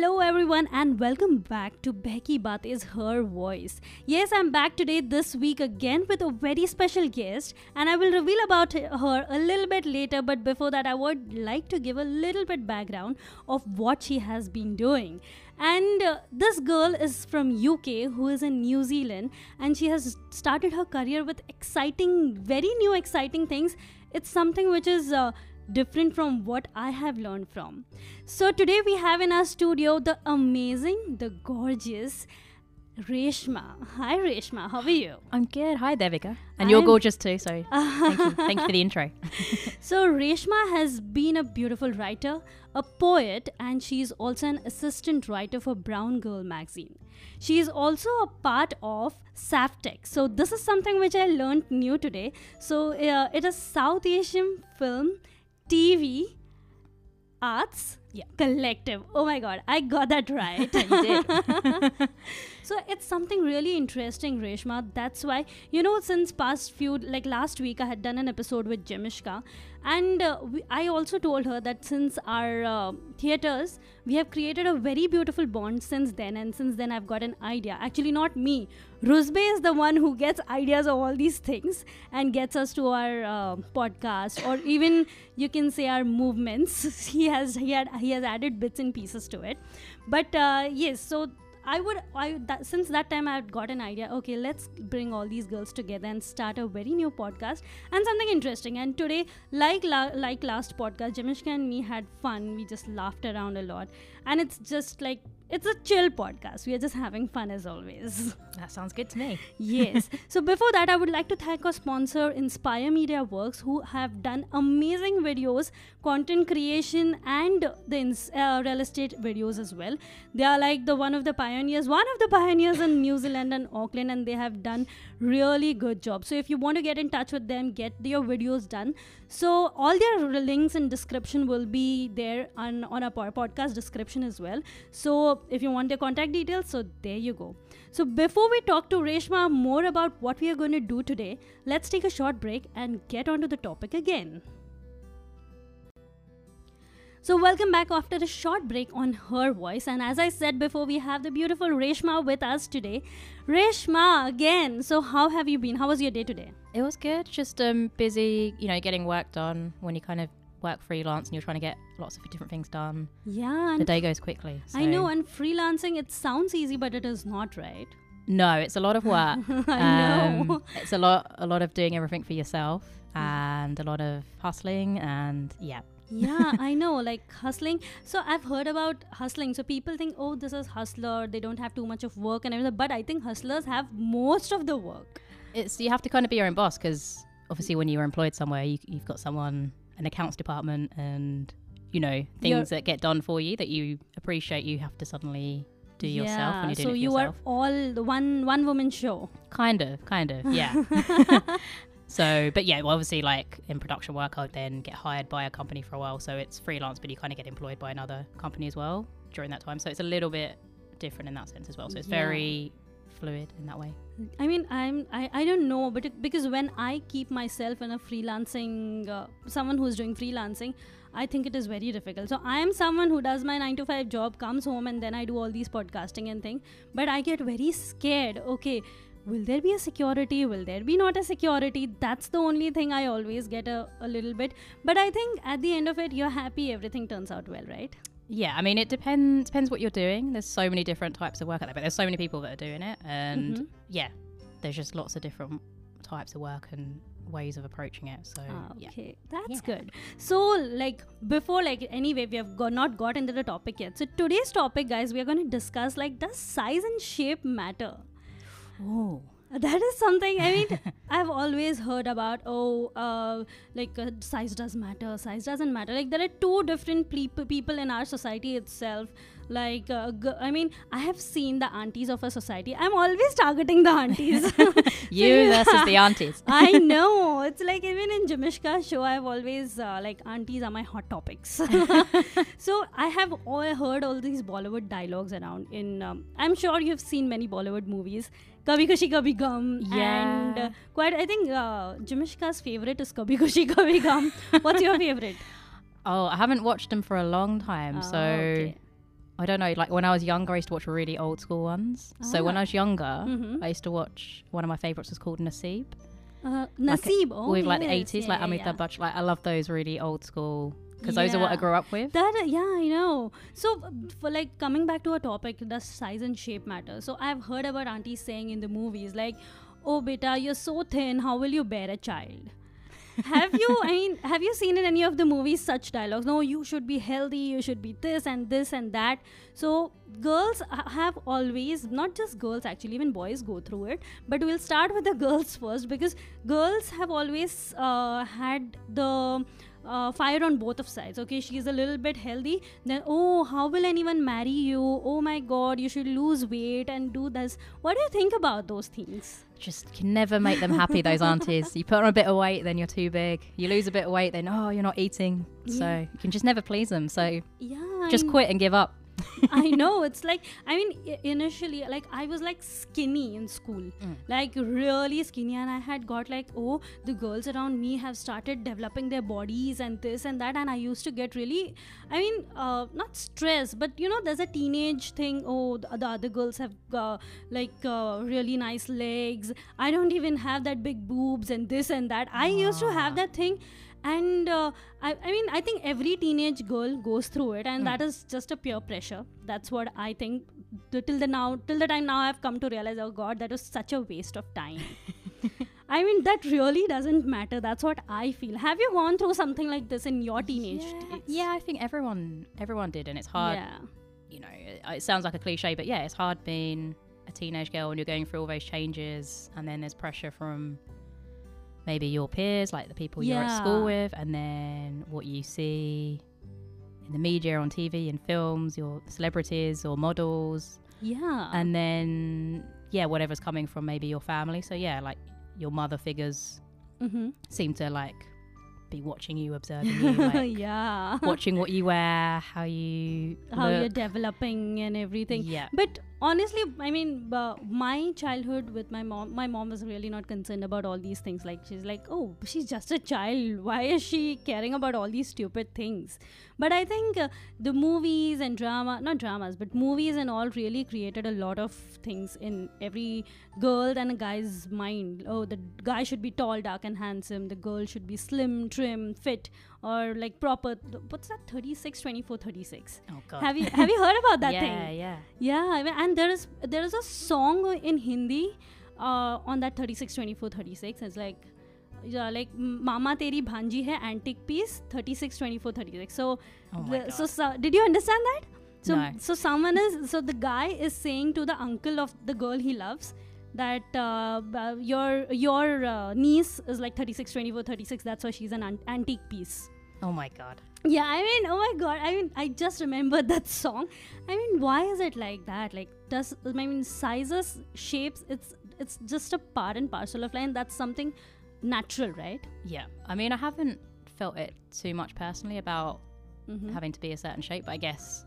Hello, everyone, and welcome back to Behki Baatein Her Voice. Yes, I'm back today this week again with a very special guest, and I will reveal about her a little bit later. But before that, I would like to give a little bit background of what she has been doing. And uh, this girl is from UK, who is in New Zealand, and she has started her career with exciting, very new, exciting things. It's something which is uh, different from what I have learned from. So today we have in our studio the amazing, the gorgeous Reshma. Hi Reshma, how are you? I'm good. Hi, Devika. And you're I'm- gorgeous too, so thank you. Thank you for the intro. So Reshma has been a beautiful writer, a poet, and she's also an assistant writer for Brown Girl magazine. She is also a part of SAFTEC. So this is something which I learned new today. So uh, it is South Asian Film, TV, Arts Yeah. Collective. Oh my god, I got that right. So it's something really interesting, Reshma. That's why you know since past few like last week I had done an episode with Jamishka, and uh, we, I also told her that since our uh, theaters we have created a very beautiful bond since then, and since then I've got an idea. Actually, not me. Rusbe is the one who gets ideas of all these things and gets us to our uh, podcast, or even you can say our movements. he has he had he has added bits and pieces to it, but uh, yes, so I would I that since that time I had got an idea. Okay, let's bring all these girls together and start a very new podcast and something interesting. And today, like la- like last podcast, Jamishka and me had fun. We just laughed around a lot, and it's just like it's a chill podcast. We are just having fun as always. that sounds good to me. yes. So before that, I would like to thank our sponsor, Inspire Media Works, who have done amazing videos, content creation, and the uh, real estate videos as well. They are like the one of the pioneers, one of the pioneers in New Zealand and Auckland, and they have done really good job. So if you want to get in touch with them, get your videos done. So all their links in description will be there on on our podcast description as well. So if you want their contact details, so there you go. So before we talk to Reshma more about what we are going to do today, let's take a short break and get on to the topic again. So welcome back after a short break on her voice and as I said before we have the beautiful Reshma with us today. Reshma again. So how have you been? How was your day today? It was good. Just um, busy, you know, getting work done when you kind of work freelance and you're trying to get lots of different things done. Yeah, The day goes quickly. I know so- and freelancing it sounds easy but it is not, right? No, it's a lot of work. I know. Um, it's a lot, a lot of doing everything for yourself and a lot of hustling and yeah. Yeah i know like hustling so i've heard about hustling so people think oh this is hustler they don't have too much of work and everything but i think hustlers have most of the work It's you have to kind of be your own boss because obviously when you're employed somewhere, you, you've got someone, an accounts department, and you know things You're- that get done for you that you appreciate. You have to suddenly do yourself when you're doing so it you yourself. are all the one one woman show Kind of, kind of, yeah. so, but yeah, well, obviously, like in production work, I would then get hired by a company for a while. So it's freelance, but you kind of get employed by another company as well during that time. So it's a little bit different in that sense as well. So it's Yeah. very fluid in that way. i mean i'm i, I don't know but it, because when i keep myself in a freelancing uh, someone who's doing freelancing i think it is very difficult so i am someone who does my 9 to 5 job comes home and then i do all these podcasting and thing but i get very scared okay will there be a security will there be not a security that's the only thing i always get a, a little bit but i think at the end of it you're happy everything turns out well right Yeah, I mean, it depends depends what you're doing. There's so many different types of work out there, but there's so many people that are doing it, and Mhm. yeah, there's just lots of different types of work and ways of approaching it. So Ah, yeah, okay, that's Yeah. good. So, like, before, like, anyway, we have got, not got into the topic yet. So, today's topic, guys, we are going to discuss, like, does size and shape matter? Oh, That is something, I mean, I've always heard about, oh, uh, like, uh, size does matter, size doesn't matter. Like, there are two different peop- people in our society itself. Like, uh, g- I mean, I have seen the aunties of a society. I'm always targeting the aunties. you versus the aunties. I know. It's like even in Jamishka's show, I've always uh, like aunties are my hot topics. so I have all heard all these Bollywood dialogues around. In um, I'm sure you've seen many Bollywood movies. Kabhi Khushi Kabhie Gham. And uh, quite, I think uh, Jamishka's favorite is Kabhi Khushi Kabhie Gham. What's your favorite? Oh, I haven't watched them for a long time, Oh, so okay. I don't know. Like when I was younger, I used to watch really old school ones. So when Ah. I was younger, Mhm. I used to watch one of my favorites was called Naseeb Uh, Naseeb. oh, with like the eighties, Yeah, like Amitabh yeah. Bachchan. Like I love those really old school because those are what I Yeah. grew up with. That yeah, I know. So for like coming back to our topic, does size and shape matter? So I've heard about aunties saying in the movies like, "Oh, beta, you're so thin. How will you bear a child?" have you? I mean, have you seen in any of the movies such dialogues? No, you should be healthy. You should be this and this and that. So girls have always, not just girls actually, even boys go through it. But we'll start with the girls first because girls have always uh, had the uh, fire on both of sides. Okay, she's a little bit healthy. Then, oh, how will anyone marry you? Oh my God, you should lose weight and do this. What do you think about those things? Just can never make them happy. Those aunties. You put on a bit of weight, then you're too big. You lose a bit of weight, then oh, you're not eating. So Yeah. you can just never please them. So Yeah, just quit and give up. I know it's like I mean i- initially like I was like skinny in school Mm. like really skinny and I had got like oh the girls around me have started developing their bodies and this and that and I used to get really I mean uh, not stressed but you know there's a teenage thing oh the, the other girls have uh, like uh, really nice legs I don't even have that big boobs and this and that I used to have Ah. that thing and uh, I, I mean i think every teenage girl goes through it and Mm. that is just a pure pressure. That's what i think The- till the now till the time now i've come to realize oh god that was such a waste of time. I mean that really doesn't matter. That's what i feel. Have you gone through something like this in your teenage yeah, days? yeah, I think everyone everyone did, and it's hard. yeah. You know, it, it sounds like a cliche, but yeah, it's hard being a teenage girl and you're going through all those changes, and then there's pressure from maybe your peers, like the people you're at school with, and then what you see in the media, on TV, in films, your celebrities or models, yeah and then yeah, whatever's coming from maybe your family. So yeah, like your mother figures mm-hmm. seem to like be watching you, observing you, like yeah watching what you wear, how you how you're developing and everything Yeah. but honestly i mean uh, my childhood with my mom my mom was really not concerned about all these things. Like she's like oh she's just a child. Why is she caring about all these stupid things? But i think uh, the movies and drama not dramas but movies and all really created a lot of things in every girl and a guy's mind. Oh the guy should be tall dark and handsome. The girl should be slim trim fit or like proper what's that? 36 24 36 Oh god. have you have you heard about that yeah, thing? yeah. yeah, I mean, and there is there is a song in Hindi uh, on that 36, 24, 36. It's like, yeah, like Mama Teri Bhanji hai antique piece 36, 24, 36. So, Oh the- so, so did you understand that? So, No. so someone is so the guy is saying to the uncle of the girl he loves that uh, uh, your your uh, niece is like 36, 24, 36. That's why she's an- antique piece. Oh my god. Yeah, I mean, oh my god, I mean, I just remembered that song. I mean, why is it like that? Like, does I mean, sizes, shapes, it's it's just a part and parcel of life, and that's something natural, right? Yeah. I mean, I haven't felt it too much personally about Mm-hmm. having to be a certain shape, but I guess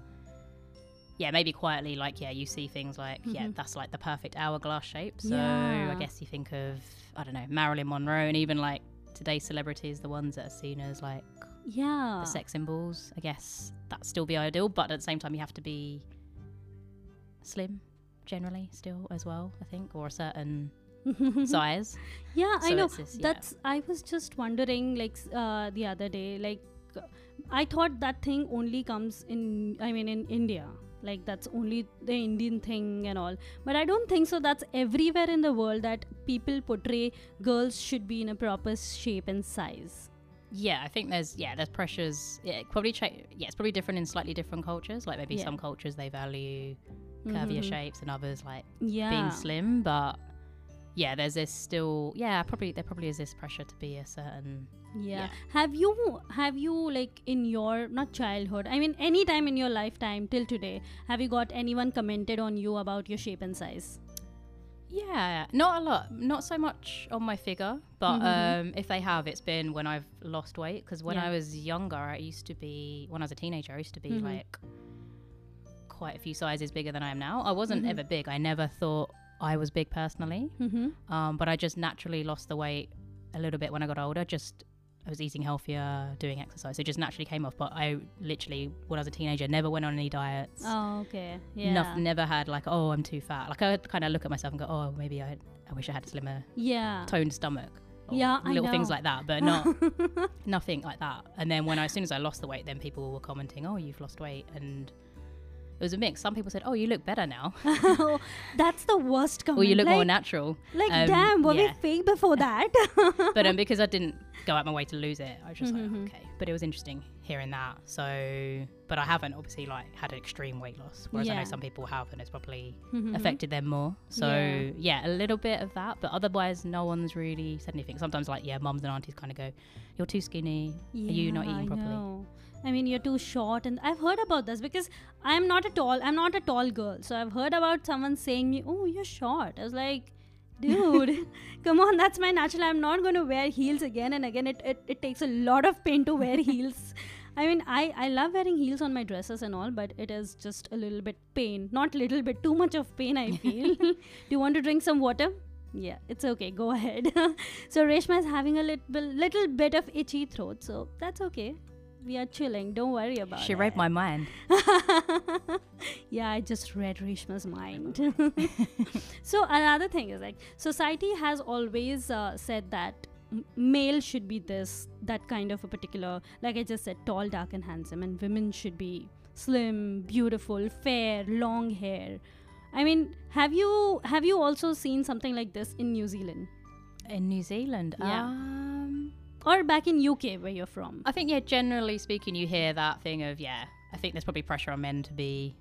yeah, maybe quietly like yeah, you see things like yeah, Mhm. that's like the perfect hourglass shape. So Yeah. I guess you think of I don't know, Marilyn Monroe and even like today's celebrities, the ones that are seen as like Yeah. the sex symbols. I guess that'd still be ideal, but at the same time, you have to be slim generally still as well. I think, or a certain size. yeah, I know. yeah. That's. I was just wondering, like uh, the other day, like uh, I thought that thing only comes in. I mean, in India. Like that's only the Indian thing and all. But I don't think so. That's everywhere in the world that people portray girls should be in a proper shape and size. Yeah, I think there's yeah there's pressures. Yeah, probably cha- yeah it's probably different in slightly different cultures. Like maybe Yeah. some cultures they value curvier Mhm. shapes and others like Yeah. being slim. But yeah, there's this still yeah probably there probably is this pressure to be a certain yeah. Yeah. have you have you like in your not childhood i mean any time in your lifetime till today have you got anyone commented on you about your shape and size Yeah, not a lot, not so much on my figure, but Mhm. um, if they have, it's been when I've lost weight. Because when Yeah. I was younger, I used to be, when I was a teenager, I used to be Mhm. like quite a few sizes bigger than I am now. I wasn't Mhm. ever big. I never thought I was big personally, mm-hmm. um, but I just naturally lost the weight a little bit when I got older. Just I was eating healthier, doing exercise. So it just naturally came off. But I literally, when I was a teenager, never went on any diets. Oh, okay. Yeah. Never had like, oh, I'm too fat. Like I would kind of look at myself and go, oh, maybe I, I wish I had a slimmer, Yeah. toned stomach. Yeah, little things like that, but not nothing like that. And then when I, as soon as I lost the weight, then people were commenting, oh, you've lost weight, and it was a mix. Some people said, oh, you look better now, That's the worst comment. or you look like, more natural. Like, Um, damn, were yeah. we fake before that? but um, because I didn't go out my way to lose it, I was just Mhm. like, okay. But it was interesting hearing that. So, but I haven't obviously like had an extreme weight loss, whereas I know some people have, and it's probably Mhm. affected them more. So Yeah. yeah. a little bit of that, but otherwise, no one's really said anything. Sometimes, like yeah, mums and aunties kind of go, "You're too skinny. Are you not eating properly?" know. I mean, you're too short, and I've heard about this because I'm not a tall. I'm not a tall girl, so I've heard about someone saying me, "Oh, you're short." I was like, dude, come on, that's my natural. I'm not going to wear heels again and again. It, it it takes a lot of pain to wear heels. I mean, I I love wearing heels on my dresses and all, but it is just a little bit pain. Not little bit, too much of pain. I feel. Do you want to drink some water? Yeah, it's okay. Go ahead. so Reshma is having a little little bit of itchy throat, so that's okay. We are chilling. Don't worry about She it. She read my mind. yeah, I just read Reshma's mind. so another thing is like society has always uh, said that male should be this that kind of a particular like I just said tall, dark and handsome and women should be slim, beautiful, fair, long hair. I mean, have you have you also seen something like this in New Zealand In New Zealand, Yeah. um, or back in UK where you're from? I think yeah. Generally speaking, you hear that thing of yeah. I think there's probably pressure on men to be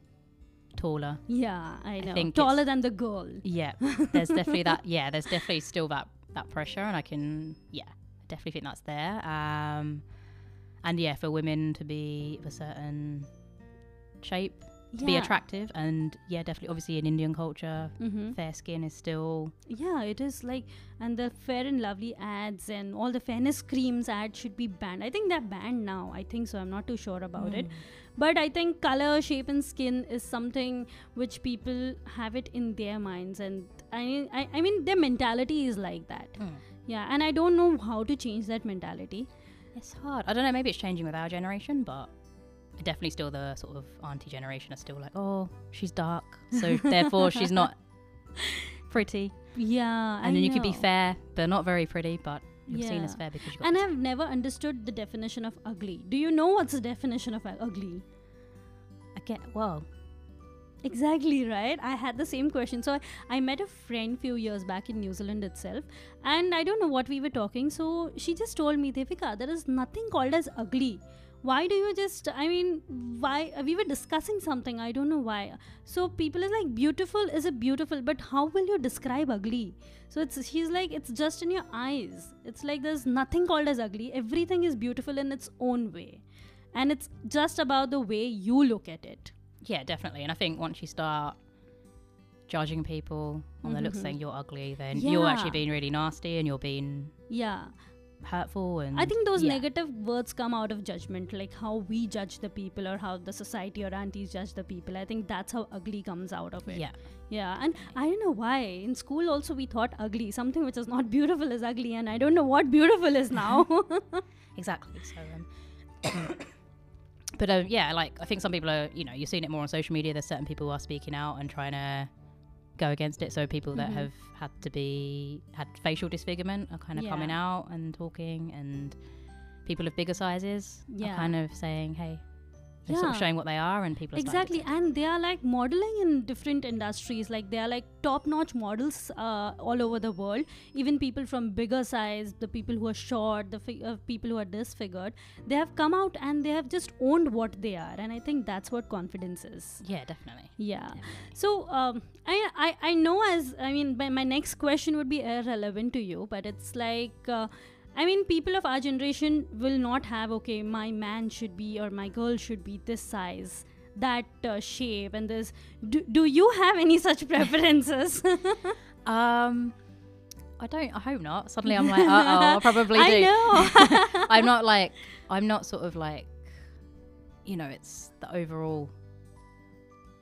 taller. Yeah, I know. think Taller than the girl. Yeah, there's definitely that. Yeah, there's definitely still that that pressure, and I can yeah, I definitely think that's there. Um, and yeah, for women to be of a certain shape, to be attractive, and yeah, definitely, obviously in Indian culture, Mm-hmm. fair skin is still Yeah, it is like, and the Fair and Lovely ads and all the fairness creams ads should be banned. I think they're banned now. I think so. I'm not too sure about it. But I think color, shape, and skin is something which people have it in their minds, and I, I, I mean, their mentality is like that. Mm. Yeah, and I don't know how to change that mentality. It's hard. I don't know. Maybe it's changing with our generation, but definitely still the sort of auntie generation are still like, oh, she's dark, so therefore she's not pretty. Yeah, And I then you could be fair, but not very pretty, but you're seen as fair because you. And I've never understood the definition of ugly. Do you know what's the definition of ugly? I get well. Exactly right. I had the same question. So I, I met a friend few years back in New Zealand itself, and I don't know what we were talking. So she just told me, Devika, there is nothing called as ugly. Why do you just? I mean, why we were discussing something. I don't know why. So people is like, beautiful is a beautiful, but how will you describe ugly? So it's she's like, it's just in your eyes. It's like there's nothing called as ugly. Everything is beautiful in its own way, and it's just about the way you look at it. Yeah, definitely. And I think once you start judging people on their looks, Mhm. saying you're ugly, then you're actually being really nasty and you're being Yeah. Hurtful. And I think those yeah. negative words come out of judgment, like how we judge the people or how the society or aunties judge the people. I think that's how ugly comes out of it. Yeah, Yeah. And I don't know why. In school, also, we thought ugly. Something which is not beautiful is ugly. And I don't know what beautiful is now. exactly. So, um, but um, yeah, like I think some people are, you know, you're seeing it more on social media. There's certain people who are speaking out and trying to go against it. So people that Mhm. have had to be had facial disfigurement are kind of coming out and talking, and people of bigger sizes Yeah. are kind of saying, hey. They're sort of Yeah. showing what they are, and people are starting to exactly. And they are like modeling in different industries. Like they are like top notch models uh, all over the world. Even people from bigger size, the people who are short, the fi- uh, people who are disfigured, they have come out and they have just owned what they are. And I think that's what confidence is. Yeah, definitely. Yeah. definitely. So um, I, I I know as I mean my, my next question would be irrelevant to you, but it's like uh, I mean people of our generation will not have okay my man should be or my girl should be this size that uh, shape and this do, do you have any such preferences Um, I don't. I hope not. Suddenly, I'm like, uh oh, I probably do. i know I'm not like. I'm not sort of like. You know, it's the overall.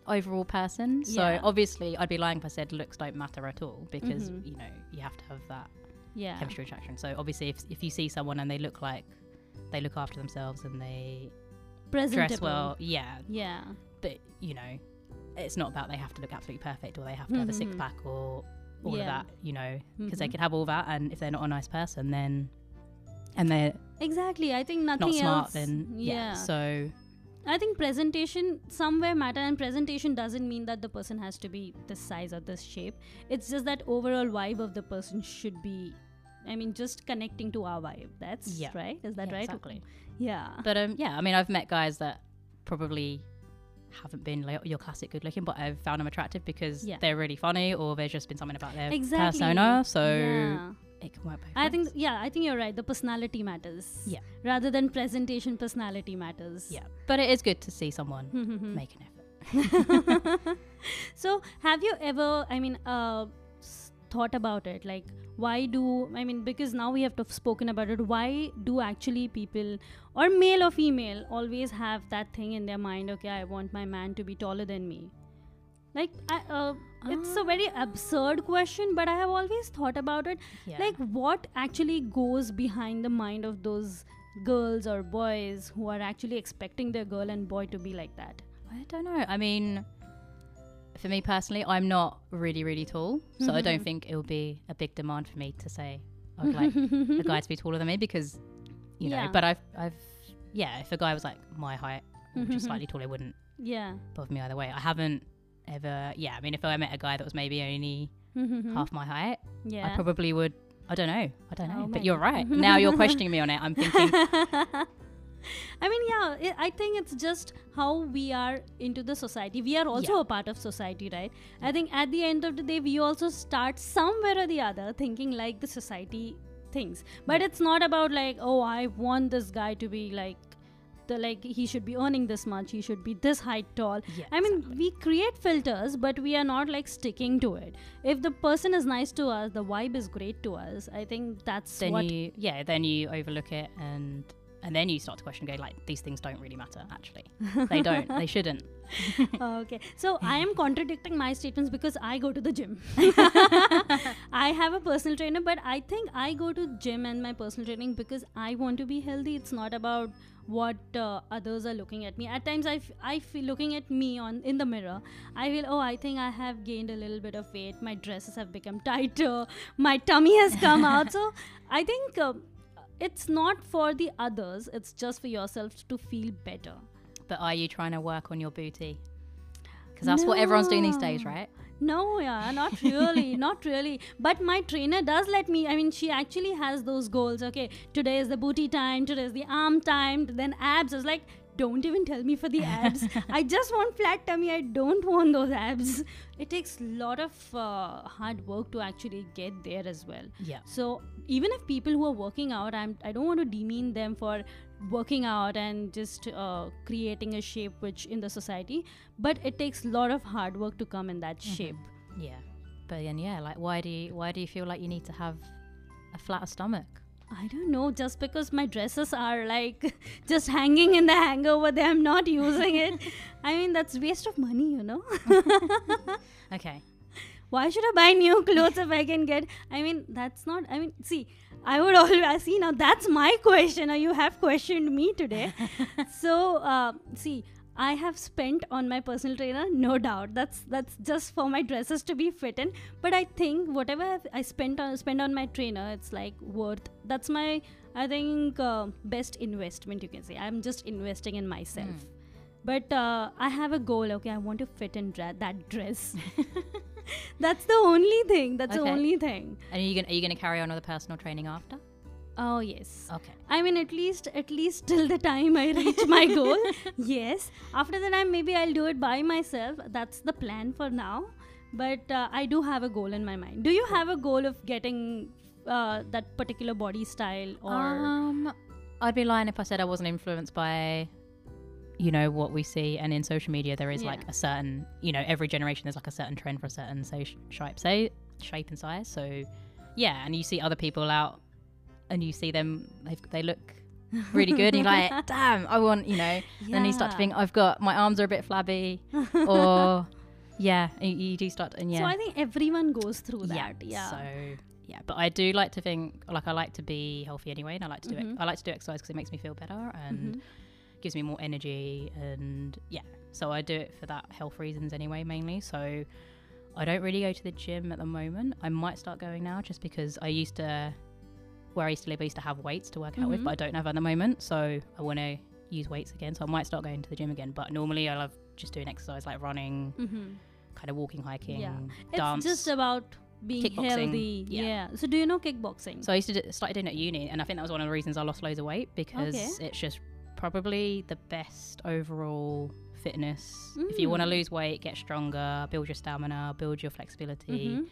Overall person. So Yeah. obviously, I'd be lying if I said looks don't matter at all because Mhm. you know you have to have that Yeah. chemistry attraction. So obviously, if if you see someone and they look like they look after themselves and they dress well, yeah, Yeah. but you know, it's not about they have to look absolutely perfect or they have to have a six Mhm. pack or all Yeah. of that, you know, because they Mhm. could have all that, and if they're not a nice person, then and they're Exactly. I think nothing not smart, else. then yeah. So I think presentation somewhere matter, and presentation doesn't mean that the person has to be this size or this shape. It's just that overall vibe of the person should be. I mean, just connecting to our vibe. That's Yeah. right. Is that yeah, right? Exactly. Yeah. But um, yeah, I mean, I've met guys that probably haven't been like your classic good looking, but I've found them attractive because Yeah. they're really funny or there's just been something about their Exactly. persona. So yeah. It can work both I think ways. yeah, I think you're right. The personality matters. Yeah. Rather than presentation, personality matters. Yeah, but it is good to see someone Hmm. make an effort. so have you ever i mean uh thought about it like why do i mean because now we have to have spoken about it why do actually people or male or female always have that thing in their mind okay i want my man to be taller than me like I, uh, it's a very ah. absurd question but i have always thought about it Yeah. like what actually goes behind the mind of those girls or boys who are actually expecting their girl and boy to be like that I don't know. I mean, for me personally, I'm not really, really tall, so I don't mm-hmm. think it will be a big demand for me to say I'd like a guy to be taller than me because, you know. Yeah. But I've, I've, yeah. If a guy was like my height just mm-hmm. slightly taller, wouldn't yeah bother me either way. I haven't ever. Yeah. I mean, if I met a guy that was maybe only mm-hmm. half my height, yeah I probably would. I don't know. I don't oh, know. Oh but you're right. now you're questioning me on it. I'm thinking. I mean, yeah, i I think it's just how we are into the society. We are also Yeah. a part of society, right? I think at the end of the day, we also start somewhere or the other thinking like the society things. But Yeah. it's not about like, oh, I want this guy to be like, the like he should be earning this much, he should be this height tall. Yeah, I mean, exactly. we create filters, but we are not like sticking to it. If the person is nice to us, the vibe is great to us. I think that's then what you, yeah, then you overlook it and. And then you start to question, go like, these things don't really matter. Actually, they don't. they shouldn't. okay so i am contradicting my statements because i go to the gym i have a personal trainer but i think i go to gym and my personal training because i want to be healthy it's not about what uh, others are looking at me. At times I, f- I feel looking at me on in the mirror i feel oh i think i have gained a little bit of weight. My dresses have become tighter. My tummy has come out. So i think uh, it's not for the others. It's just for yourself to feel better. But are you trying to work on your booty? Because that's what everyone's doing these days, right? No, yeah, not really, not really. But my trainer does let me. I mean, she actually has those goals. Okay, today is the booty time. Today is the arm time. Then abs. I was like, don't even tell me for the abs. I just want flat tummy. I don't want those abs. It takes a lot of uh, hard work to actually get there as well. Yeah. So even if people who are working out, I'm I don't want to demean them for working out and just uh, creating a shape which in the society, but it takes a lot of hard work to come in that shape. Yeah. But then, yeah, like, why do you why do you feel like you need to have a flatter stomach? I don't know, just because my dresses are like just hanging in the hanger over there, I'm not using it. I mean, that's waste of money, you know. Okay. Why should I buy new clothes if I can get? I mean, that's not. I mean, see, I would always see now. That's my question. Or you have questioned me today. so, uh, see, I have spent on my personal trainer, no doubt. That's that's just for my dresses to be fit in. But I think whatever I've- I spent on spend on my trainer, it's like worth. That's my I think uh, best investment you can say. I'm just investing in myself. But uh, I have a goal. Okay, I want to fit in dra- that dress. That's the only thing. That's the only thing. And are you gonna are you gonna carry on with the personal training after? Oh yes. Okay. I mean, at least at least till the time I reach my goal. Yes. After the time, maybe I'll do it by myself. That's the plan for now. But uh, I do have a goal in my mind. Do you have a goal of getting uh, that particular body style or? um, I'd be lying if I said I wasn't influenced by, you know, what we see. And in social media, there is Yeah. like a certain, you know, every generation there's like a certain trend for a certain say shape, say shape and size. So, yeah, and you see other people out, and you see them, they they look really good, and you're like, damn, I want, you know. Then you start to think, I've got my arms are a bit flabby, or yeah, you, you do start, and yeah, So I think everyone goes through that. Yeah. So yeah, but I do like to think like I like to be healthy anyway, and I like to do Mhm. it. I like to do exercise because it makes me feel better and Mhm. Gives me more energy, and yeah, so I do it for that health reasons anyway, mainly. So I don't really go to the gym at the moment. I might start going now just because I used to, where I used to live, I used to have weights to work out with, Mhm. but I don't have at the moment. So I want to use weights again. So I might start going to the gym again. But normally I love just doing exercise like running, Mhm. kind of walking, hiking, Yeah. It's dance. just about being healthy. yeah. Yeah. So do you know kickboxing? So I used to do, started doing it at uni, and I think that was one of the reasons I lost loads of weight because Okay. it's just probably the best overall fitness. If you want to Mm. lose weight, get stronger, build your stamina, build your flexibility, Mhm.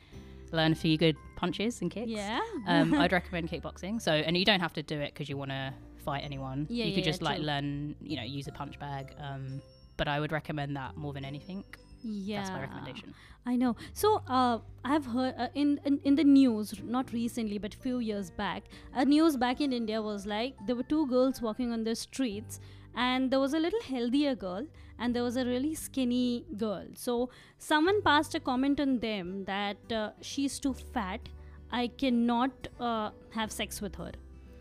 learn a few good punches and kicks. Yeah. Um, I'd recommend kickboxing. So, and you don't have to do it because you want to fight anyone. Yeah, you could yeah, just like true. learn, you know, use a punch bag. Um, but I would recommend that more than anything. Yeah. That's my recommendation. I know. So uh, I've heard uh, in, in in the news, not recently, but few years back, a news back in India was like there were two girls walking on the streets, and there was a little healthier girl, and there was a really skinny girl. So someone passed a comment on them that uh, she's too fat. I cannot uh, have sex with her.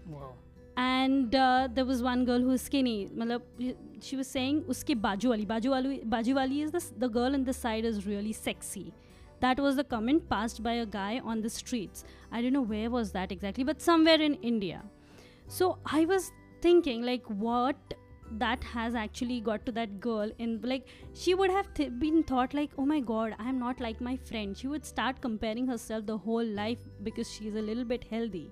Whoa and uh, there was one girl who was skinny. Malab, she was saying, "Uske baju wali, baju wali, baju wali is the girl in the side is really sexy." That was the comment passed by a guy on the streets. I don't know where was that exactly, but somewhere in India. So I was thinking, like, what that has actually got to that girl in like she would have been thought like oh my god i am not like my friend she would start comparing herself the whole life because she is a little bit healthy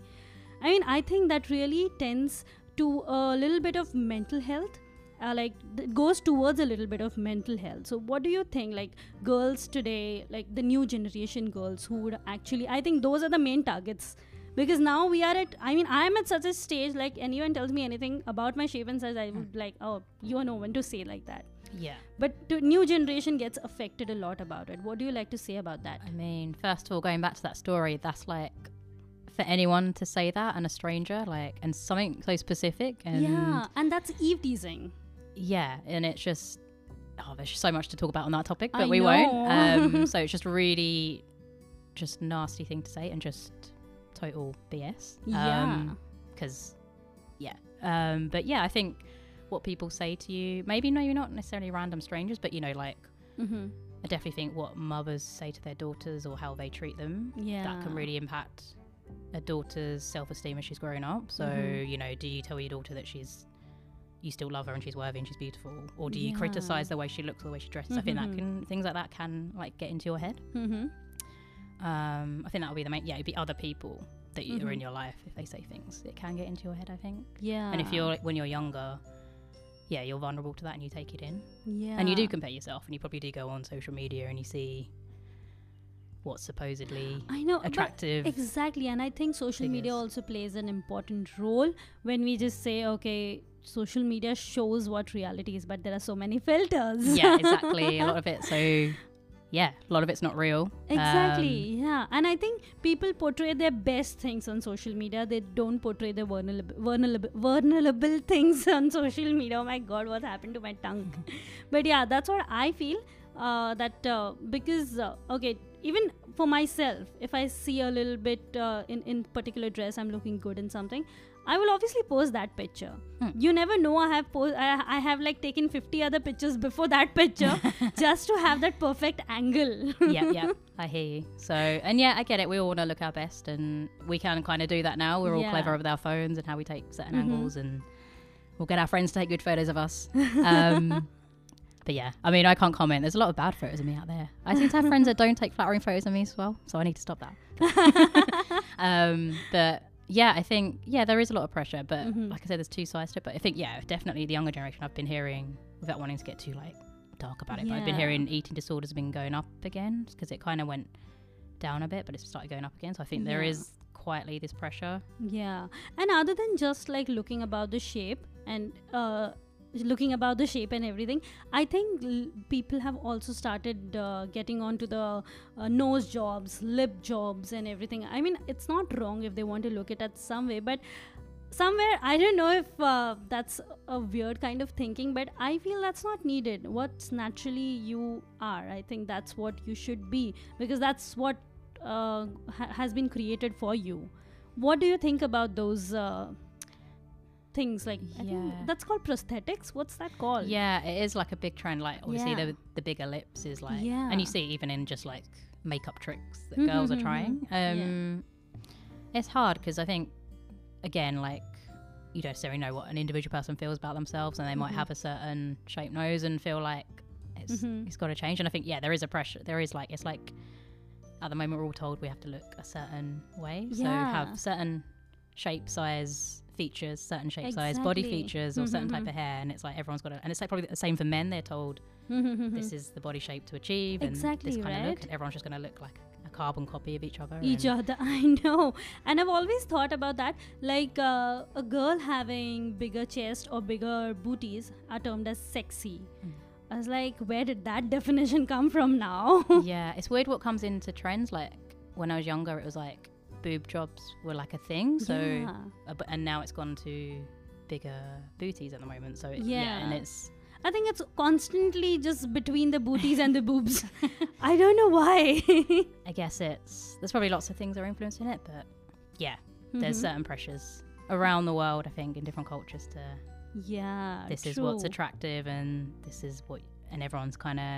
I mean, I think that really tends to a little bit of mental health. Uh, like th- goes towards a little bit of mental health. So, what do you think? Like girls today, like the new generation girls who would actually, I think those are the main targets because now we are at. I mean, I am at such a stage. Like anyone tells me anything about my shape and size, I would like, oh, you are no one to say like that. Yeah. But new generation gets affected a lot about it. What do you like to say about that? I mean, first of all, going back to that story, that's like for anyone to say that and a stranger, like, and something so specific. And yeah, and that's eve teasing. yeah, and it's just, oh, there's just so much to talk about on that topic, but I we know. won't. Um, so it's just really, just nasty thing to say and just total BS. Yeah. Because, yeah. Um, but yeah, I think what people say to you, maybe maybe not necessarily random strangers, but you know, like, Mm-hmm. I definitely think what mothers say to their daughters or how they treat them Yeah. that can really impact a daughter's self-esteem as she's growing up. So, Mhm. you know, do you tell your daughter that she's you still love her and she's worthy and she's beautiful, or do you Yeah. criticize the way she looks or the way she dresses? I think that can things like that can like get into your head. Mm-hmm. Um, I think that would be the main. Yeah, it'd be other people that you are in your life if they say things. It can get into your head. I think. Yeah. And if you're like, when you're younger. Yeah, you're vulnerable to that and you take it in. yeah. And you do compare yourself, and you probably do go on social media and you see what's supposedly I know attractive. Exactly, and I think social media also plays an important role when we just say, okay, social media shows what reality is, but there are so many filters. yeah, exactly. A lot of it. So, yeah, a lot of it's not real. Exactly, Um, yeah. And I think people portray their best things on social media. They don't portray their vulnerable, vulnerable, vulnerable things on social media. Oh my god, what happened to my tongue? but yeah, that's what I feel. Uh, that uh, because uh, okay, even for myself, if I see a little bit uh, in in particular dress, I'm looking good in something. I will obviously post that picture. Hmm. You never know. I have post. I, I have like taken 50 other pictures before that picture just to have that perfect angle. yeah, yeah, I hear you. So, and yeah, I get it. We all want to look our best, and we can kind of do that now. We're all Yeah. clever with our phones and how we take certain Mhm. angles, and we'll get our friends to take good photos of us. Um, but yeah, I mean, I can't comment. There's a lot of bad photos of me out there. I seem to have friends that don't take flattering photos of me as well, so I need to stop that. um, but yeah, I think yeah, there is a lot of pressure, but Mhm. like I said, there's two sides to it. But I think yeah, definitely the younger generation. I've been hearing without wanting to get too like dark about it, but I've been hearing eating disorders have been going up again because it kind of went down a bit, but it's started going up again. So I think there Yeah. is quietly this pressure. Yeah, and other than just like looking about the shape and uh, looking about the shape and everything, I think l- people have also started uh, getting onto the uh, nose jobs, lip jobs, and everything. I mean, it's not wrong if they want to look at it some way, but somewhere I don't know if uh, that's a weird kind of thinking, but I feel that's not needed. What's naturally you are, I think that's what you should be because that's what uh, ha- has been created for you. What do you think about those uh, things? Like, I think Yeah. that's called prosthetics. What's that called? Yeah, it is like a big trend. Like obviously Yeah. the the bigger lips is like, yeah and Yeah. you see even in just like makeup tricks that Mhm, girls are mhm, trying. Yeah. Um, It's hard because I think again like you don't necessarily know what an individual person feels about themselves, and they might Mhm. have a certain shaped nose and feel like it's Mhm. it's got to change. And I think yeah, there is a pressure. There is like it's like at the moment we're all told we have to look a certain way, so Yeah. have certain shape, size, features, certain shape, size, body features, or certain type Mhm. of hair, and it's like everyone's got it. And it's like probably the same for men. They're told this is the body shape to achieve, and Exactly, this kind of look, right? everyone's just going to look like a carbon copy of each other. each other i know and i've always thought about that like uh, a girl having bigger chest or bigger booties are termed as sexy Mm. i was like where did that definition come from now yeah, it's weird what comes into trends. Like when I was younger, it was like boob jobs were like a thing. So, Yeah. and now it's gone to bigger booties at the moment. So it, yeah. and it's i think it's constantly just between the booties and the boobs i don't know why I guess it's there's probably lots of things that are influencing it, but yeah, there's Mhm. certain pressures around the world. I think in different cultures to yeah this is what's attractive and this is what and everyone's kind of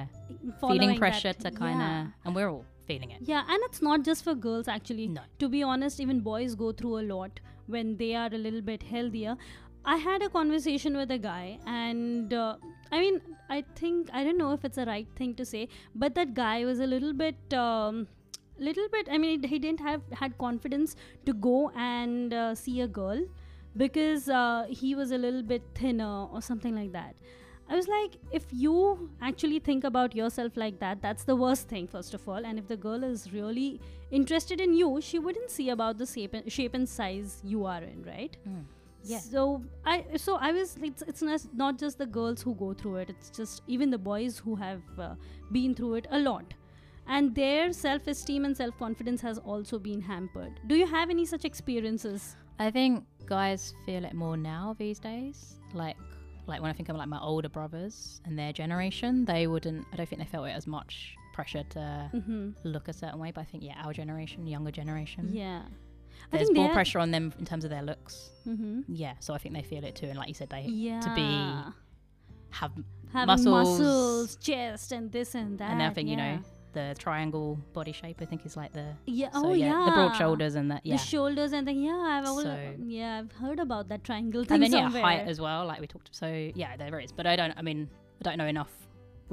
feeling that- pressure to kind of yeah. and we're all feeling it. Yeah, and it's not just for girls actually. No. To be honest, even boys go through a lot when they are a little bit healthier. I had a conversation with a guy, and uh, I mean, I think I don't know if it's a right thing to say, but that guy was a little bit. Um, little bit i mean he didn't have had confidence to go and uh, see a girl because uh, he was a little bit thinner or something like that I was like, if you actually think about yourself like that, that's the worst thing, first of all. And if the girl is really interested in you, she wouldn't see about the shape and, shape and size you are in, right? Yeah. So I, so I was. It's it's not, just the girls who go through it. It's just even the boys who have uh, been through it a lot, and their self-esteem and self-confidence has also been hampered. Do you have any such experiences? I think guys feel it more now these days. Like like when I think of like my older brothers and their generation, they wouldn't I don't think they felt it as much pressure to Mm-hmm. look a certain way. But I think yeah, our generation, younger generation, Yeah. there's more pressure on them in terms of their looks. Mm-hmm. Yeah, so I think they feel it too. And like you said, they Yeah. to be have having muscles. muscles, chest, and this and that. and I think you know the triangle body shape. I think is like the Yeah. so, oh yeah. the broad shoulders and that yeah. The shoulders and the yeah. I've al- So- yeah. I've heard about that triangle thing and then yeah, height as well, like we talked. So yeah, there is, but I don't. I mean, I don't know enough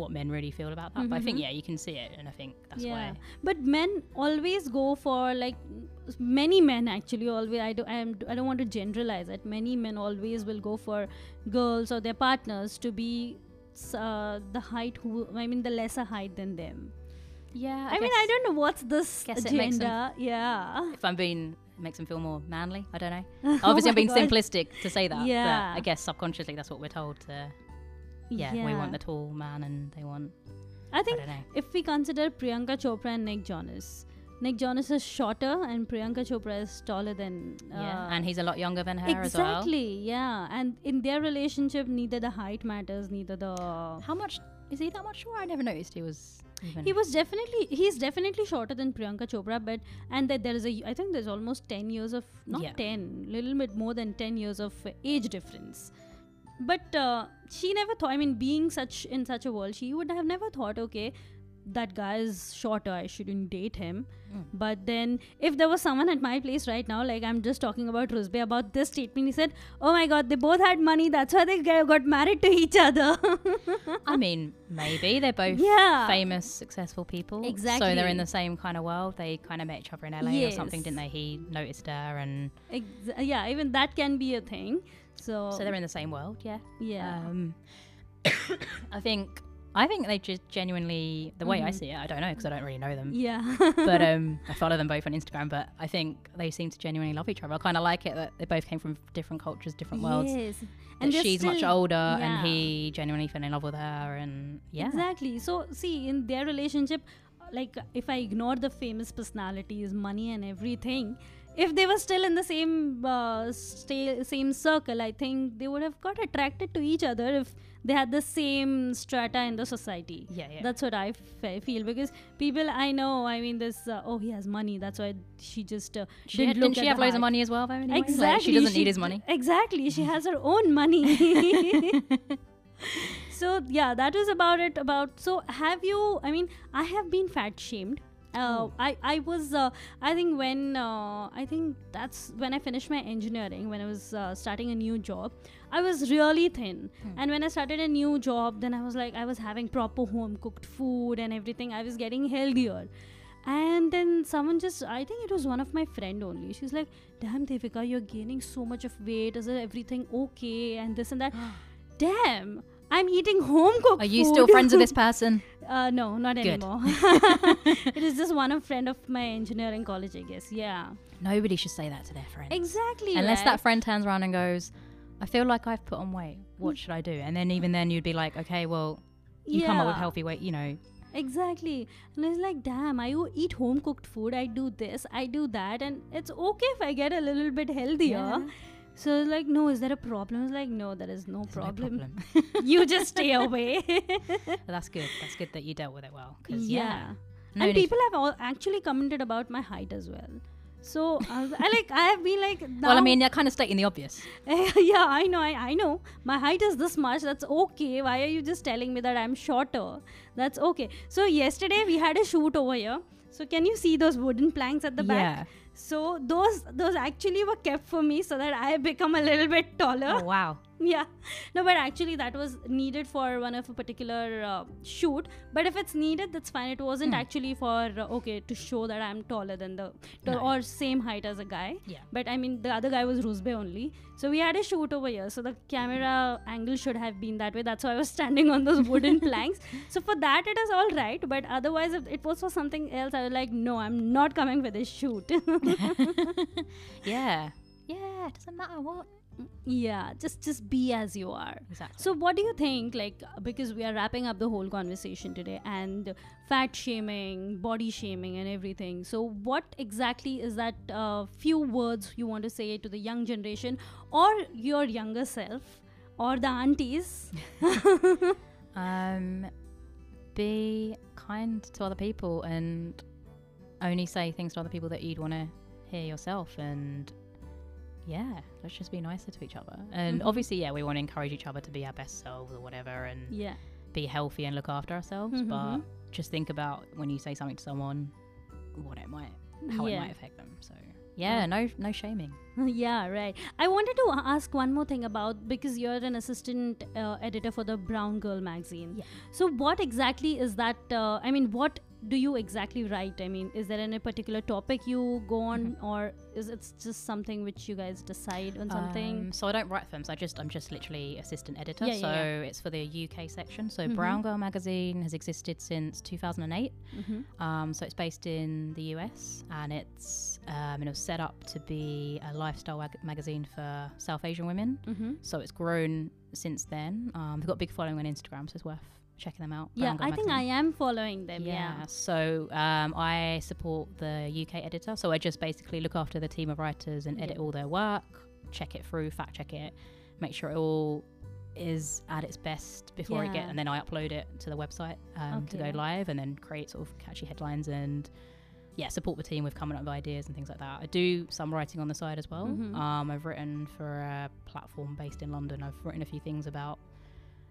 what men really feel about that. But I think Mhm. yeah, you can see it, and I think that's yeah. why. But men always go for like many men actually always I do I, am, I don't want to generalize it. Many men always will go for girls or their partners to be uh, the height who I mean the lesser height than them. Yeah, I, mean I don't know what's this guess it makes them- agenda. yeah. If I'm being makes them feel more manly. I don't know. Oh Obviously, I'm being God. simplistic to say that. Yeah. But I guess subconsciously that's what we're told to. Yeah, we want the tall man, and they want. I I think don't know. if we consider Priyanka Chopra and Nick Jonas, Nick Jonas is shorter and Priyanka Chopra is taller than. Uh, yeah, and he's a lot younger than her as well. exactly, yeah. And in their relationship, neither the height matters, neither the. How much is he that much shorter? I never noticed he was. Even. He was definitely he's definitely shorter than Priyanka Chopra, but and that there is a I think there's almost ten years of not Yeah. ten, little bit more than ten years of age difference. But uh, she never thought. I mean, being such in such a world, she would have never thought, okay, that guy is shorter. I shouldn't date him. Mm. But then, if there was someone at my place right now, like I'm just talking about Rusbe about this statement, he said, "Oh my God, they both had money. That's why they got married to each other." I mean, maybe they're both Yeah. famous, successful people. exactly So they're in the same kind of world. They kind of met each other in LA or something, didn't they? He noticed her, and Ex- yeah, even that can be a thing. So, so they're in the same world. Yeah. yeah. Um, I think. I think they just genuinely, the way I Mhm. see it, I don't know because I don't really know them. yeah. but um, I follow them both on Instagram. But I think they seem to genuinely love each other. I kind of like it that they both came from different cultures, different worlds. Yes. They're she's much older, yeah. and he genuinely fell in love with her, and yeah, Exactly. So, see, in their relationship, like if I ignore the famous personalities, money, and everything, if they were still in the same uh, same circle, I think they would have got attracted to each other if they had the same strata in the society. Yeah, yeah. That's what I f- feel because people I know, I mean, this uh, oh he has money, that's why she just uh, She didn't had, look didn't she have loads of money as well? Anyway? Like, Exactly. she doesn't need his money. Exactly. She has her own money. so yeah, that was about it. About so have you? I mean, I have been fat shamed. Uh. I I was uh, I think when uh, I think that's when I finished my engineering when I was uh, starting a new job I was really thin. Hmm. and when I started a new job then I was like I was having proper home cooked food and everything. I was getting healthier. And then someone just I think it was one of my friend only. She's like damn Devika you're gaining so much of weight. Is everything okay? And this and that. Damn I'm eating home cooked Are you food. still friends with this person? Uh, no, not Good. anymore. it is just one of friend of my engineering college, I guess. Yeah, Nobody should say that to their friend. exactly. Unless right? that friend turns around and goes, I feel like I've put on weight. What should I do? And then even then you'd be like, okay, well, you come up with healthy weight, you know. Exactly, and it's like, damn, I eat home cooked food. I do this, I do that, and it's okay if I get a little bit healthier. Yeah. So it's like, no, is there a problem? It's like, no, there is no There's no problem. problem. you just stay away. That's good. That's good that you dealt with it well. 'cause, yeah. yeah. no and people have all actually commented about my height as well. So I, was, I like I have been like well, I mean, they're kind of stating the obvious. yeah, I know, I, I know. My height is this much. That's okay. Why are you just telling me that I'm shorter? That's okay. So yesterday we had a shoot over here. So can you see those wooden planks at the back? So those those actually were kept for me so that I become a little bit taller. Oh, wow. yeah no but actually that was needed for one of a particular uh, shoot but if it's needed that's fine it wasn't Hmm. actually for uh, okay to show that i'm taller than the No. or same height as a guy Yeah. but i mean the other guy was rusbe only so we had a shoot over here so the camera angle should have been that way that's why i was standing on those wooden planks so for that it is all right but otherwise if it was for something else i was like no i'm not coming for this shoot yeah. Yeah. It doesn't matter what. Yeah just just be as you are Exactly. So, what do you think? Like, because we are wrapping up the whole conversation today, and fat shaming, body shaming, and everything. So, what exactly is that uh, few words you want to say to the young generation, or your younger self, or the aunties? Um, be kind to other people and only say things to other people that you'd want to hear yourself. And yeah, let's just be nicer to each other. And Mhm. obviously, yeah, we want to encourage each other to be our best selves or whatever and yeah. be healthy and look after ourselves. Mhm. But just think about when you say something to someone, what it might, how it might affect them. So yeah, no, no shaming. yeah, right. I wanted to ask one more thing about because you're an assistant uh, editor for the Brown Girl magazine. Yeah. So, what exactly is that? Uh, I mean, what do you exactly write? I mean, is there any particular topic you go on, Mm-hmm. or is it just something which you guys decide on something? Um, so I don't write films. I just I'm just literally assistant editor. Yeah, yeah, so yeah. it's for the UK section. So Mhm. Brown Girl magazine has existed since 2008. mm-hmm. Um, so it's based in the US and it's um, and it was set up to be a lifestyle mag- magazine for South Asian women. Mm-hmm. So it's grown since then. Um, they've got a big following on Instagram, so it's worth checking them out. Yeah, I think I am following them. Yeah. So um, I support the UK editor. So I just basically look after the team of writers and Yeah. edit all their work, check it through, fact check it, make sure it all is at its best before Yeah. get, and then I upload it to the website um, to go live, and then create sort of catchy headlines and yeah, support the team with coming up with ideas and things like that. I do some writing on the side as well. Mhm. Um, I've written for a platform based in London. I've written a few things about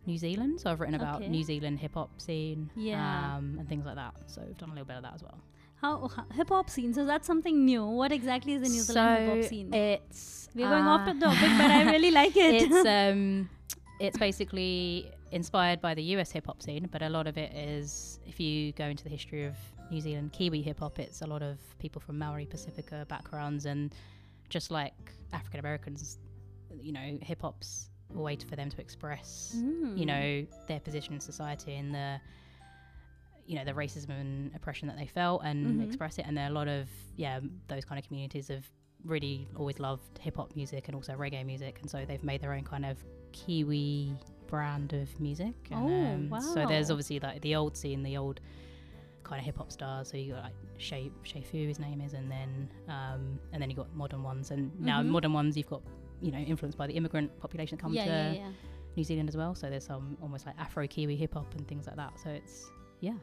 New Zealand. So I've written about Okay. New Zealand hip hop scene, Yeah. um, and things like that. So I've done a little bit of that as well. How hip hop scene? So that's something new. What exactly is the New Zealand hip hop scene? It's We're going off uh, the topic, but I really like it. it's um, it's basically inspired by the US hip hop scene, but a lot of it is if you go into the history of New Zealand Kiwi hip hop, it's a lot of people from Maori Pacifica backgrounds, and just like African Americans, you know, hip hop's a way for them to express, you Mm. know, their position in society and the you know the racism and oppression that they felt and Mhm. express it and there are a lot of yeah those kind of communities have really always loved hip hop music and also reggae music and so they've made their own kind of Kiwi brand of music and, Oh, um, so there's obviously like the old scene the old kind of hip hop stars. So you got like Che Che Fu, his name is, and then um, and then you got modern ones, and now Mhm. modern ones you've got you know influenced by the immigrant population that come yeah, to yeah. New Zealand as well. So there's some almost like Afro Kiwi hip hop and things like that. So it's yeah,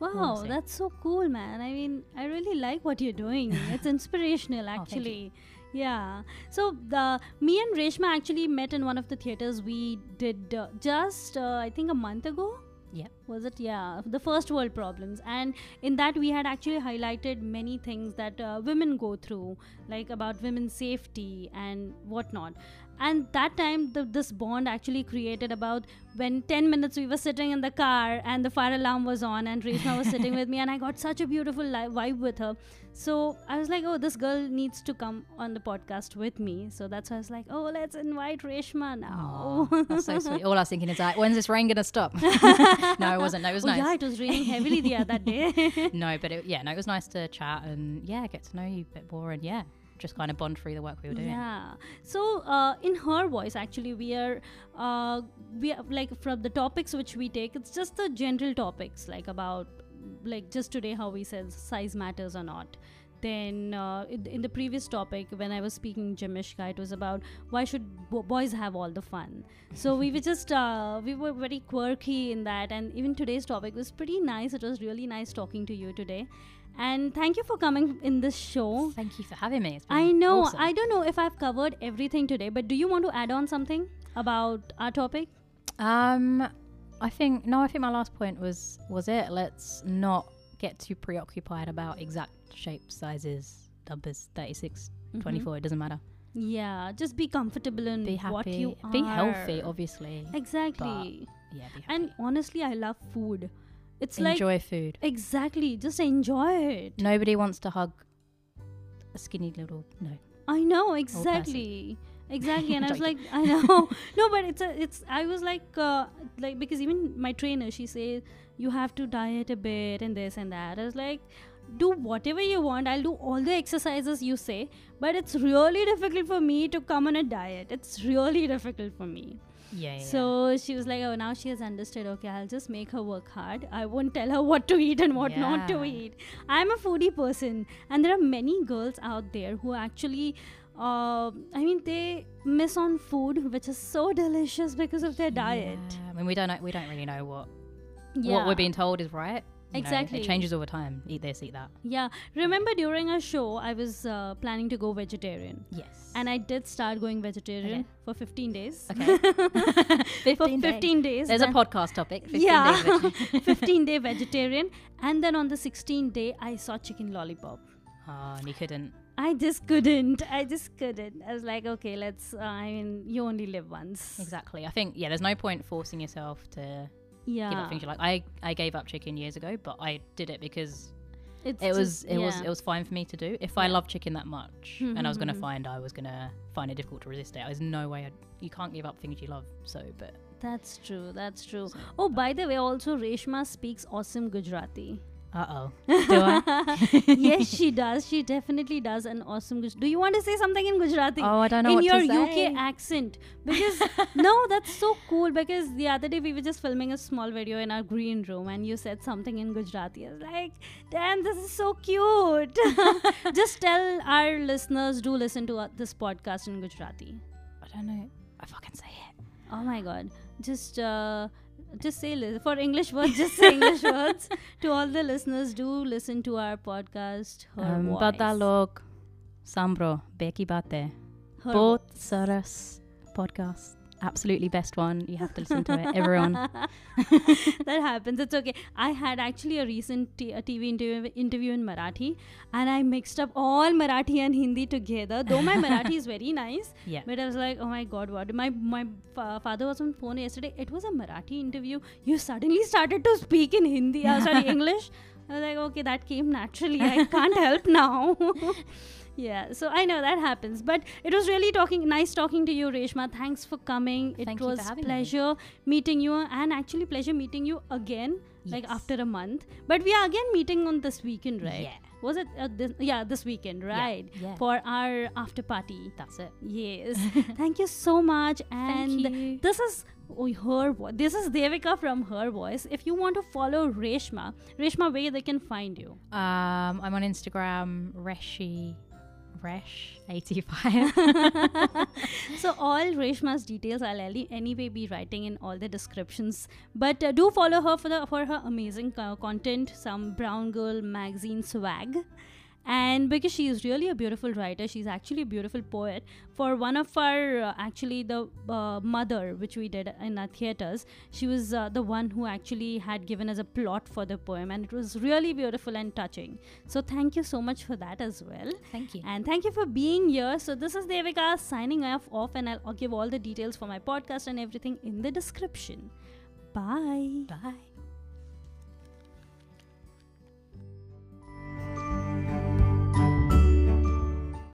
Wow, that's so cool, man. I mean, I really like what you're doing. It's inspirational, Oh, actually. Yeah. So the me and Reshma actually met in one of the theaters we did uh, just uh, I think a month ago. Yep. Was it? Yeah, the first world problems, and in that we had actually highlighted many things that uh, women go through, like about women's safety and whatnot. And that time, the, this bond actually created about when 10 minutes we were sitting in the car and the fire alarm was on, and Reshma was sitting with me, and I got such a beautiful li- vibe with her. So I was like, oh, this girl needs to come on the podcast with me. So that's why I was like, oh, let's invite Reshma now. Aw, that's so sweet. All I was thinking is like, when's this rain gonna stop? no, it wasn't. No, it was oh, nice. yeah, it was raining heavily the other day. no, but it, yeah, no, it was nice to chat and yeah, get to know you a bit more and yeah, just kind of bond through the work we were doing. Yeah. So uh, in her voice, actually, we are uh, we are like from the topics which we take. It's just the general topics like about like just today how we said size matters or not. Then uh, in, the previous topic when I was speaking Jamishka, it was about why should bo- boys have all the fun. So we were just uh, we were very quirky in that, and even today's topic was pretty nice. It was really nice talking to you today. And thank you for coming in this show. Thank you for having me. It's been I know. awesome. I don't know if I've covered everything today, but do you want to add on something about our topic? Um, I think no. I think my last point was was it. Let's not get too preoccupied about exact shapes, sizes, numbers, 36, Mhm. 24. It doesn't matter. Yeah, just be comfortable in Be happy. what you are. Be healthy, obviously. Exactly. Yeah. And honestly, I love food. It's enjoy like food. exactly, just enjoy it. Nobody wants to hug a skinny little no. I know exactly. Exactly, and I was like, I know, no, but it's a, it's. I was like, uh, like because even my trainer, she says you have to diet a bit and this and that. I was like, do whatever you want. I'll do all the exercises you say, but it's really difficult for me to come on a diet. It's really difficult for me. Yeah. yeah, So she was like, oh, now she has understood. Okay, I'll just make her work hard. I won't tell her what to eat and what not to eat. I'm a foodie person, and there are many girls out there who actually. Uh, I mean, they miss on food, which is so delicious because of their diet. I mean, we don't know, we don't really know what Yeah, what we're being told is right. You know, Exactly. it changes over time. Eat this, eat that. Yeah, remember during a show, I was uh, planning to go vegetarian, Yes. and I did start going vegetarian Okay. for 15 days. okay. for 15 days. days. There's a podcast topic. 15 yeah vegetarian. 15 day vegetarian and then on the 16th day i saw chicken lollipop oh, and you couldn't. i just couldn't i just couldn't i was like okay let's uh, i mean you only live once Exactly. I think yeah. There's no point forcing yourself to yeah give up things you like. I I gave up chicken years ago, but I did it because it's it was just- it was it was fine for me to do. If I Yeah. love chicken that much, and I was gonna Mhm. find I was gonna find it difficult to resist it. There's no way I'd, you can't give up things you love. So, but that's true that's true So, oh by the way also reshma speaks awesome gujarati uh oh, do I? yes she does she definitely does an awesome Guj- do you want to say something in gujarati Oh, I don't know in what your to say. UK accent because no, that's so cool. Because the other day we were just filming a small video in our green room, and you said something in Gujarati. I was like, "Damn, this is so cute." just tell our listeners do listen to uh, this podcast in Gujarati. I don't know I fucking say it. Oh my God! Just. Uh, just say li- for English words. Just say English words to all the listeners. Do listen to our podcast. Her Um, voice. Bada log, Sambro, Behki Baatein. Both Saras podcast. Absolutely best one. You have to listen to it, everyone. that happens. It's okay. I had actually a recent t- a TV interview, interview in Marathi, and I mixed up all Marathi and Hindi together. Though my Marathi is very nice, Yeah. but I was like, oh my god, what? My my fa- father was on phone yesterday. It was a Marathi interview. You suddenly started to speak in Hindi. Uh, sorry, English. I was like, okay, that came naturally. I can't help now. Yeah, so I know that happens, but it was really talking nice talking to you, Reshma. Thanks for coming. It Thank was having me. pleasure meeting you, and actually pleasure meeting you again like after a month. But we are again meeting on this weekend, right? Yeah. Was it uh, this? Yeah, this weekend, right? yeah. For our after party. That's it. Yes. Thank you so much. And Thank you. this is oh, her voice. This is Devika from her voice. If you want to follow Reshma, Reshma, where they can find you? Um, I'm on Instagram, Reshi, Resh eighty five. so all Reshma's details I'll anyway be writing in all the descriptions. But uh, do follow her for the for her amazing co- content, some Brown Girl magazine swag. And because she is really a beautiful writer, she's actually a beautiful poet. For one of our, uh, actually, the uh, mother, which we did in our theaters, she was uh, the one who actually had given us a plot for the poem, and it was really beautiful and touching. So, thank you so much for that as well. Thank you. And thank you for being here. So this is Devika signing off, off and I'll, I'll give all the details for my podcast and everything in the description. Bye. Bye.